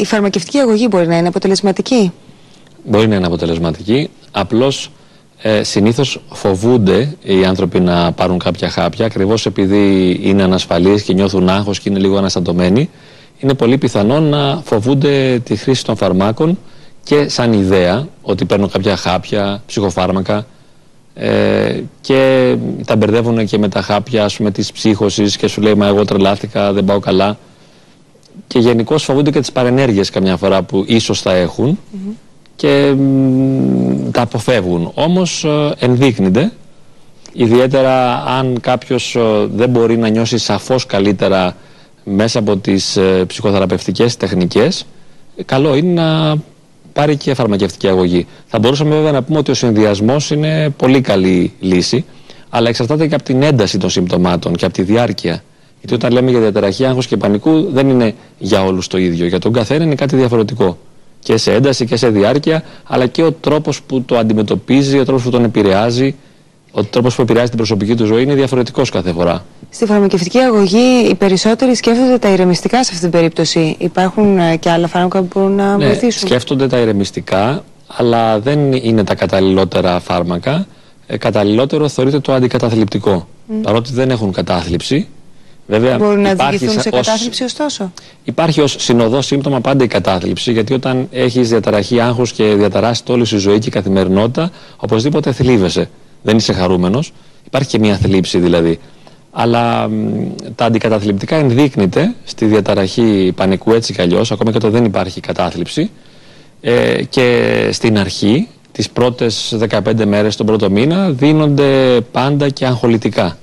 η φαρμακευτική αγωγή μπορεί να είναι αποτελεσματική; Μπορεί να είναι αποτελεσματική. Απλώς ε, συνήθως φοβούνται οι άνθρωποι να πάρουν κάποια χάπια ακριβώς επειδή είναι ανασφαλείς και νιώθουν άγχος και είναι λίγο αναστατωμένοι. Είναι πολύ πιθανό να φοβούνται τη χρήση των φαρμάκων και σαν ιδέα ότι παίρνουν κάποια χάπια, ψυχοφάρμακα ε, και τα μπερδεύουν και με τα χάπια ας πούμε, της ψύχωσης και σου λέει μα εγώ τρελάθηκα, δεν πάω καλά και γενικώ φοβούνται και τις παρενέργειες καμιά φορά που ίσως θα έχουν και τα αποφεύγουν. Όμως ε, ενδείκνυται, ιδιαίτερα αν κάποιος ε, δεν μπορεί να νιώσει σαφώς καλύτερα μέσα από τις ε, ψυχοθεραπευτικές τεχνικές, καλό είναι να πάρει και φαρμακευτική αγωγή. Θα μπορούσαμε βέβαια να πούμε ότι ο συνδυασμός είναι πολύ καλή λύση, αλλά εξαρτάται και από την ένταση των συμπτωμάτων και από τη διάρκεια. Γιατί όταν λέμε για διαταραχή άγχος και πανικού δεν είναι για όλους το ίδιο. Για τον καθένα είναι κάτι διαφορετικό και σε ένταση και σε διάρκεια, αλλά και ο τρόπος που το αντιμετωπίζει, ο τρόπος που τον επηρεάζει, ο τρόπος που επηρεάζει την προσωπική του ζωή είναι διαφορετικός κάθε φορά. Στη φαρμακευτική αγωγή, οι περισσότεροι σκέφτονται τα ηρεμιστικά σε αυτή την περίπτωση. Υπάρχουν ε, και άλλα φάρμακα που μπορούν να ναι, βοηθήσουν; Σκέφτονται τα ηρεμιστικά, αλλά δεν είναι τα καταλληλότερα φάρμακα. Ε, καταλληλότερο θεωρείται το αντικαταθλιπτικό. Mm. Παρότι δεν έχουν κατάθλιψη, Βέβαια, Μπορούν να οδηγηθούν σε κατάθλιψη, ωστόσο; Υπάρχει ως συνοδό σύμπτωμα πάντα η κατάθλιψη, γιατί όταν έχεις διαταραχή άγχου και διαταράσσει όλη σου ζωή και η καθημερινότητα, οπωσδήποτε θλίβεσαι. Δεν είσαι χαρούμενος. Υπάρχει και μια θλίψη δηλαδή. Αλλά τα αντικαταθλιπτικά ενδείκνυται στη διαταραχή πανικού έτσι κι αλλιώς, ακόμα και όταν δεν υπάρχει κατάθλιψη. Ε, και στην αρχή, τις πρώτες 15 μέρες τον πρώτο μήνα, δίνονται πάντα και αγχολητικά.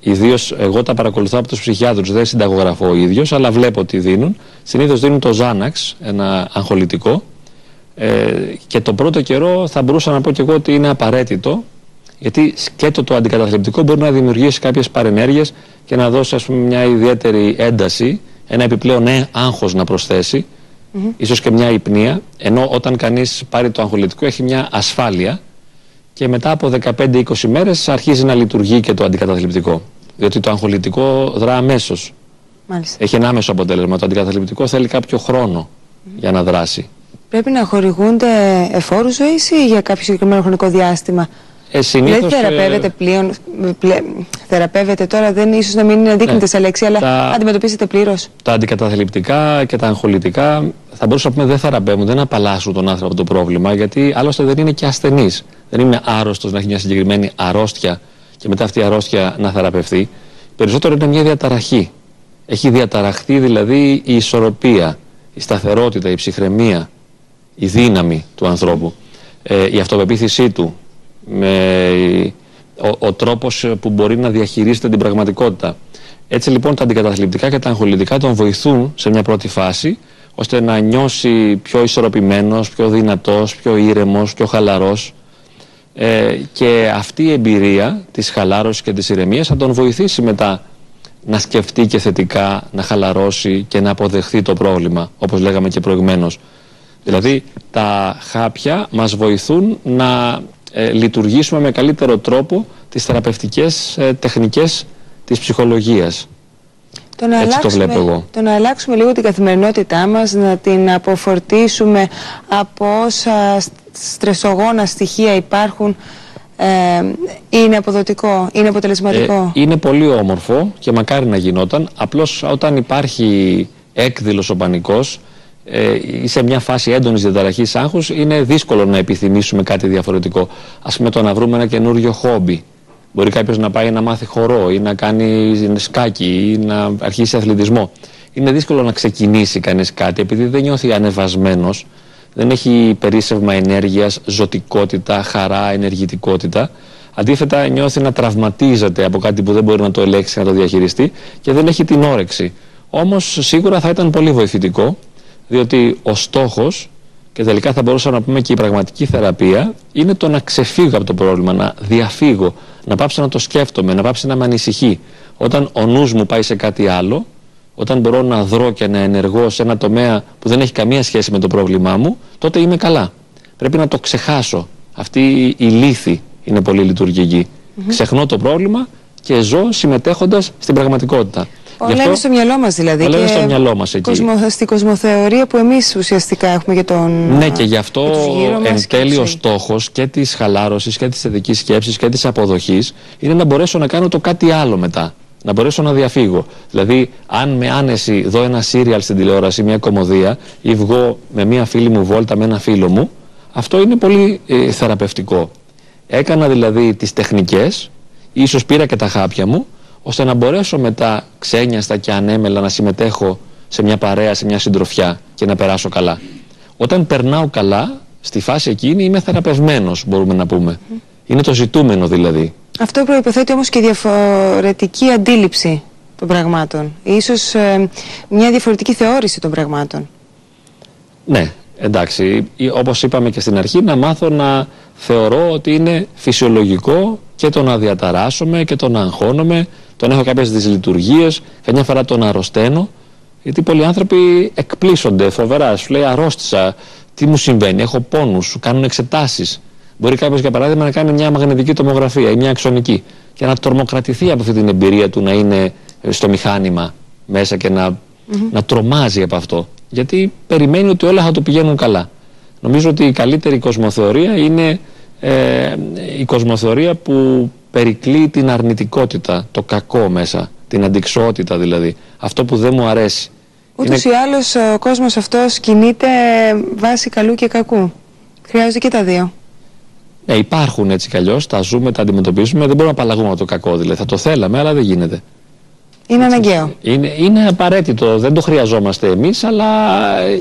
Ιδίως εγώ τα παρακολουθώ από τους ψυχιάτρους. Δεν συνταγογραφώ ο ίδιος, αλλά βλέπω τι δίνουν. Συνήθως δίνουν το Ζάναξ, ένα αγχολητικό. Ε, και τον πρώτο καιρό θα μπορούσα να πω και εγώ ότι είναι απαραίτητο, γιατί σκέτο το αντικαταθλιπτικό μπορεί να δημιουργήσει κάποιες παρενέργειες και να δώσει ας πούμε, μια ιδιαίτερη ένταση, ένα επιπλέον ναι, άγχος να προσθέσει, mm -hmm. ίσως και μια υπνία. Ενώ όταν κανείς πάρει το αγχολητικό έχει μια ασφάλεια και μετά από 15-20 μέρες αρχίζει να λειτουργεί και το αντικαταθλιπτικό. Διότι το αγχολητικό δρά αμέσως. Έχει ένα άμεσο αποτέλεσμα. Το αντικαταθλιπτικό θέλει κάποιο χρόνο για να δράσει. Πρέπει να χορηγούνται εφόρους ζωής ή για κάποιο συγκεκριμένο χρονικό διάστημα; Ε, συνήθως, δηλαδή θεραπεύεται πλέον, πλε, θεραπεύεται τώρα, δεν ίσως να μην δείχνετε ναι, σε λέξη, αλλά τα, αντιμετωπίζετε πλήρως. Τα αντικαταθλιπτικά και τα αγχολητικά θα μπορούσα να πούμε δεν θεραπεύουν, δεν απαλλάσσουν τον άνθρωπο το πρόβλημα, γιατί άλλωστε δεν είναι και ασθενή. Δεν είναι άρρωστος να έχει μια συγκεκριμένη αρρώστια και μετά αυτή η αρρώστια να θεραπευτεί. Περισσότερο είναι μια διαταραχή. Έχει διαταραχθεί δηλαδή η ισορροπία, η σταθερότητα, η ψυχραιμία, η δύναμη του ανθρώπου, ε, η αυτοπεποίθησή του, με ο, ο τρόπος που μπορεί να διαχειρίζεται την πραγματικότητα. Έτσι λοιπόν τα αντικαταθλιπτικά και τα αγχολητικά τον βοηθούν σε μια πρώτη φάση ώστε να νιώσει πιο ισορροπημένος, πιο δυνατός, πιο ήρεμος, πιο χαλαρός ε, και αυτή η εμπειρία της χαλάρωσης και της ηρεμίας θα τον βοηθήσει μετά να σκεφτεί και θετικά, να χαλαρώσει και να αποδεχθεί το πρόβλημα, όπως λέγαμε και προηγουμένως. Δηλαδή τα χάπια μας βοηθούν να ε, λειτουργήσουμε με καλύτερο τρόπο τις θεραπευτικές ε, τεχνικές της ψυχολογίας. Το να, Έτσι αλλάξουμε, το βλέπω εγώ. το να αλλάξουμε λίγο την καθημερινότητά μας, να την αποφορτήσουμε από όσα στρεσογόνα στοιχεία υπάρχουν, ε, είναι αποδοτικό, είναι αποτελεσματικό; Ε, είναι πολύ όμορφο και μακάρι να γινόταν. Απλώς όταν υπάρχει έκδηλος ο πανικός, ε, σε μια φάση έντονης διαταραχής άγχους, είναι δύσκολο να επιθυμήσουμε κάτι διαφορετικό. Α πούμε, το να βρούμε ένα καινούριο χόμπι. Μπορεί κάποιος να πάει να μάθει χορό ή να κάνει σκάκι ή να αρχίσει αθλητισμό. Είναι δύσκολο να ξεκινήσει κανείς κάτι επειδή δεν νιώθει ανεβασμένος, δεν έχει περίσσευμα ενέργειας, ζωτικότητα, χαρά, ενεργητικότητα. Αντίθετα, νιώθει να τραυματίζεται από κάτι που δεν μπορεί να το ελέγξει, να το διαχειριστεί και δεν έχει την όρεξη. Όμως, σίγουρα θα ήταν πολύ βοηθητικό διότι ο στόχος και τελικά θα μπορούσαμε να πούμε και η πραγματική θεραπεία είναι το να ξεφύγω από το πρόβλημα, να διαφύγω, να πάψω να το σκέφτομαι, να πάψει να με ανησυχεί. Όταν ο νους μου πάει σε κάτι άλλο, όταν μπορώ να δρώ και να ενεργώ σε ένα τομέα που δεν έχει καμία σχέση με το πρόβλημά μου, τότε είμαι καλά. Πρέπει να το ξεχάσω. Αυτή η λύθη είναι πολύ λειτουργική. Ξεχνώ το πρόβλημα και ζω συμμετέχοντας στην πραγματικότητα. Όλα είναι στο μυαλό μας δηλαδή. Όλα είναι στο μυαλό μας εκεί. Κοσμο, στη κοσμοθεωρία που εμείς ουσιαστικά έχουμε για τον. Ναι, και γι' αυτό εν τέλει ο στόχος και της χαλάρωσης και της θετικής σκέψης και της αποδοχής είναι να μπορέσω να κάνω το κάτι άλλο μετά. Να μπορέσω να διαφύγω. Δηλαδή, αν με άνεση δω ένα σύριαλ στην τηλεόραση, μια κομμωδία, ή βγω με μια φίλη μου βόλτα με ένα φίλο μου, αυτό είναι πολύ ε, θεραπευτικό. Έκανα δηλαδή τις τεχνικές, ίσως πήρα και τα χάπια μου, ώστε να μπορέσω μετά ξένιαστα και ανέμελα να συμμετέχω σε μια παρέα, σε μια συντροφιά και να περάσω καλά. Όταν περνάω καλά, στη φάση εκείνη είμαι θεραπευμένος μπορούμε να πούμε. Είναι το ζητούμενο δηλαδή. Αυτό προϋποθέτει όμως και διαφορετική αντίληψη των πραγμάτων. Ίσως ε, μια διαφορετική θεώρηση των πραγμάτων. Ναι, εντάξει. Όπως είπαμε και στην αρχή, να μάθω να θεωρώ ότι είναι φυσιολογικό και το να διαταράσσομαι και το να αγχώνομαι, το να έχω κάποιες δυσλειτουργίες, καμιά φορά τον αρρωσταίνω. Γιατί πολλοί άνθρωποι εκπλήσονται φοβερά. Σου λέει αρρώστησα, τι μου συμβαίνει, έχω πόνους, σου κάνουν εξετάσεις. Μπορεί κάποιος για παράδειγμα να κάνει μια μαγνητική τομογραφία ή μια αξονική και να τρομοκρατηθεί από αυτή την εμπειρία του να είναι στο μηχάνημα μέσα και να, να τρομάζει από αυτό. Γιατί περιμένει ότι όλα θα το πηγαίνουν καλά. Νομίζω ότι η καλύτερη κοσμοθεωρία είναι ε, η κοσμοθεωρία που περικλεί την αρνητικότητα, το κακό μέσα, την αντικσότητα δηλαδή, αυτό που δεν μου αρέσει. Ούτως είναι... ή άλλως ο κόσμος αυτός κινείται βάσει καλού και κακού. Χρειάζεται και τα δύο. Ναι, υπάρχουν έτσι κι αλλιώς, τα ζούμε, τα αντιμετωπίζουμε, δεν μπορούμε να απαλλαγούμε το κακό δηλαδή. Θα το θέλαμε, αλλά δεν γίνεται. Είναι αναγκαίο. Είναι, είναι απαραίτητο, δεν το χρειαζόμαστε εμείς, αλλά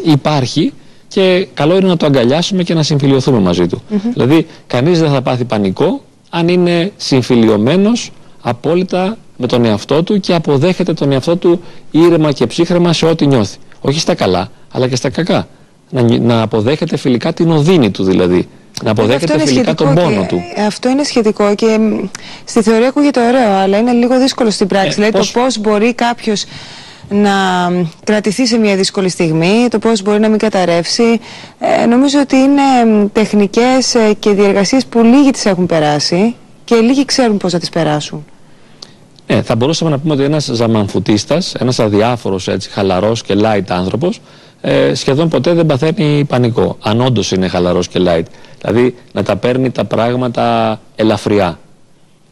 υπάρχει και καλό είναι να το αγκαλιάσουμε και να συμφιλειωθούμε μαζί του. Δηλαδή, κανείς δεν θα πάθει πανικό αν είναι συμφιλειωμένος απόλυτα με τον εαυτό του και αποδέχεται τον εαυτό του ήρεμα και ψύχρεμα σε ό,τι νιώθει. Όχι στα καλά, αλλά και στα κακά. Να, να αποδέχεται φιλικά την οδύνη του δηλαδή. Να αποδέχεται φιλικά τον πόνο του. Αυτό είναι σχετικό και στη θεωρία ακούγεται ωραίο, αλλά είναι λίγο δύσκολο στην πράξη. Ε, δηλαδή πώς... το πώ μπορεί κάποιος να κρατηθεί σε μια δύσκολη στιγμή, το πώς μπορεί να μην καταρρεύσει. Ε, νομίζω ότι είναι τεχνικές ε, και διεργασίες που λίγοι τις έχουν περάσει και λίγοι ξέρουν πώς θα τις περάσουν. Ε, θα μπορούσαμε να πούμε ότι ένας ζαμανφουτίστας, ένας αδιάφορος, έτσι, χαλαρός και light άνθρωπος, ε, σχεδόν ποτέ δεν παθαίνει πανικό, αν όντως είναι χαλαρός και light. Δηλαδή να τα παίρνει τα πράγματα ελαφριά.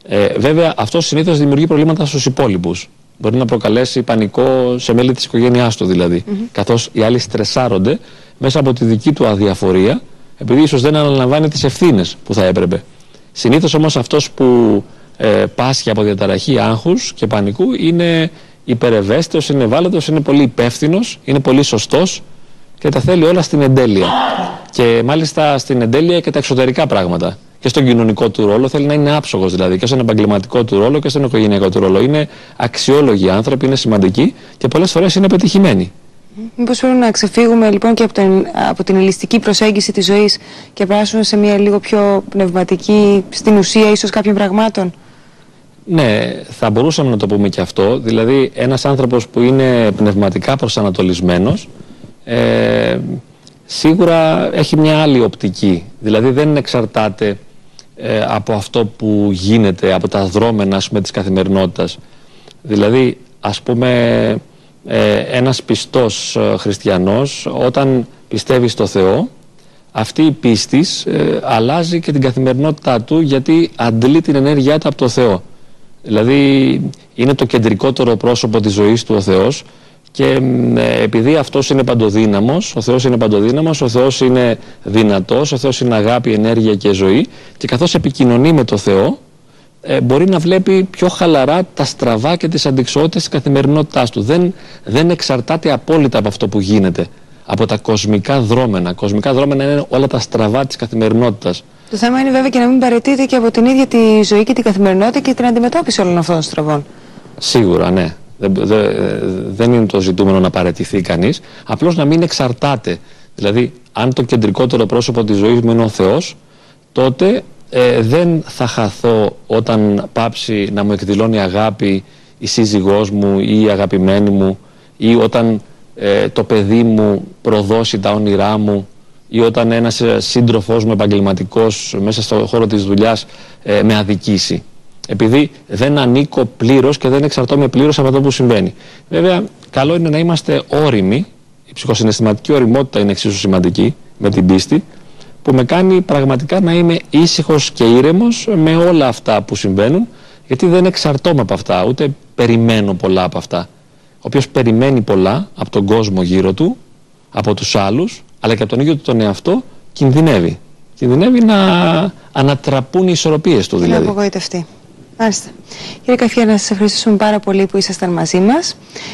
Ε, βέβαια αυτό συνήθως δημιουργεί προβλήματα στους υπόλοιπους. Μπορεί να προκαλέσει πανικό σε μέλη της οικογένειάς του δηλαδή. Mm -hmm. Καθώς οι άλλοι στρεσάρονται μέσα από τη δική του αδιαφορία, επειδή ίσως δεν αναλαμβάνει τις ευθύνες που θα έπρεπε. Συνήθως όμως αυτός που ε, πάσχει από διαταραχή άγχους και πανικού είναι υπερευαίσθητος, είναι ευάλωτος, είναι πολύ υπεύθυνος, είναι πολύ σωστός και τα θέλει όλα στην εντέλεια. Και μάλιστα στην εντέλεια και τα εξωτερικά πράγματα και στον κοινωνικό του ρόλο. Θέλει να είναι άψογος δηλαδή και στον επαγγελματικό του ρόλο και στον οικογενειακό του ρόλο. Είναι αξιόλογοι άνθρωποι, είναι σημαντικοί και πολλές φορές είναι πετυχημένοι. Μήπως πρέπει να ξεφύγουμε λοιπόν και από την, από την ελιστική προσέγγιση της ζωής και περάσουμε σε μια λίγο πιο πνευματική, στην ουσία ίσως κάποιων πραγμάτων; Ναι, θα μπορούσαμε να το πούμε και αυτό. Δηλαδή, ένας άνθρωπος που είναι πνευματικά προσανατολισμένος, ε, σίγουρα έχει μια άλλη οπτική. Δηλαδή, δεν εξαρτάται ε, από αυτό που γίνεται, από τα δρόμενα ας πούμε, της καθημερινότητας. Δηλαδή, ας πούμε, ε, ένας πιστός ε, χριστιανός, όταν πιστεύει στο Θεό, αυτή η πίστη ε, αλλάζει και την καθημερινότητά του γιατί αντλεί την ενέργειά του από το Θεό. Δηλαδή, είναι το κεντρικότερο πρόσωπο της ζωής του ο Θεός και ε, επειδή αυτός είναι παντοδύναμος, ο Θεός είναι παντοδύναμος, ο Θεός είναι δυνατός, ο Θεός είναι αγάπη, ενέργεια και ζωή, και καθώς επικοινωνεί με το Θεό, ε, μπορεί να βλέπει πιο χαλαρά τα στραβά και τις αντικσότητες της καθημερινότητάς του. Δεν, δεν εξαρτάται απόλυτα από αυτό που γίνεται. Από τα κοσμικά δρόμενα. Κοσμικά δρόμενα είναι όλα τα στραβά της καθημερινότητας. Το θέμα είναι βέβαια και να μην παρετείται και από την ίδια τη ζωή και την καθημερινότητα και την αντιμετώπιση όλων αυτών των στραβών. Σίγουρα, ναι. Δεν, είναι το ζητούμενο να παραιτηθεί κανείς, απλώς να μην εξαρτάται. Δηλαδή, αν το κεντρικότερο πρόσωπο της ζωής μου είναι ο Θεός, τότε ε, δεν θα χαθώ όταν πάψει να μου εκδηλώνει αγάπη η σύζυγός μου ή η αγαπημένη μου ή όταν ε, το παιδί μου προδώσει τα όνειρά μου ή όταν ένας σύντροφός μου επαγγελματικός μέσα στο χώρο της δουλειάς ε, με αδικήσει. Επειδή δεν ανήκω πλήρως και δεν εξαρτώμαι πλήρως από αυτό που συμβαίνει. Βέβαια, καλό είναι να είμαστε όριμοι. Η ψυχοσυναισθηματική οριμότητα είναι εξίσου σημαντική με την πίστη, που με κάνει πραγματικά να είμαι ήσυχος και ήρεμος με όλα αυτά που συμβαίνουν, γιατί δεν εξαρτώμαι από αυτά, ούτε περιμένω πολλά από αυτά. Ο οποίος περιμένει πολλά από τον κόσμο γύρω του, από τους άλλους, αλλά και από τον ίδιο του τον εαυτό, κινδυνεύει. Κινδυνεύει να ανατραπούν οι ισορροπίες του δηλαδή. Είναι απογοητευτεί. Μάλιστα. Κύριε Καφία, να σας ευχαριστήσουμε πάρα πολύ που ήσασταν μαζί μας.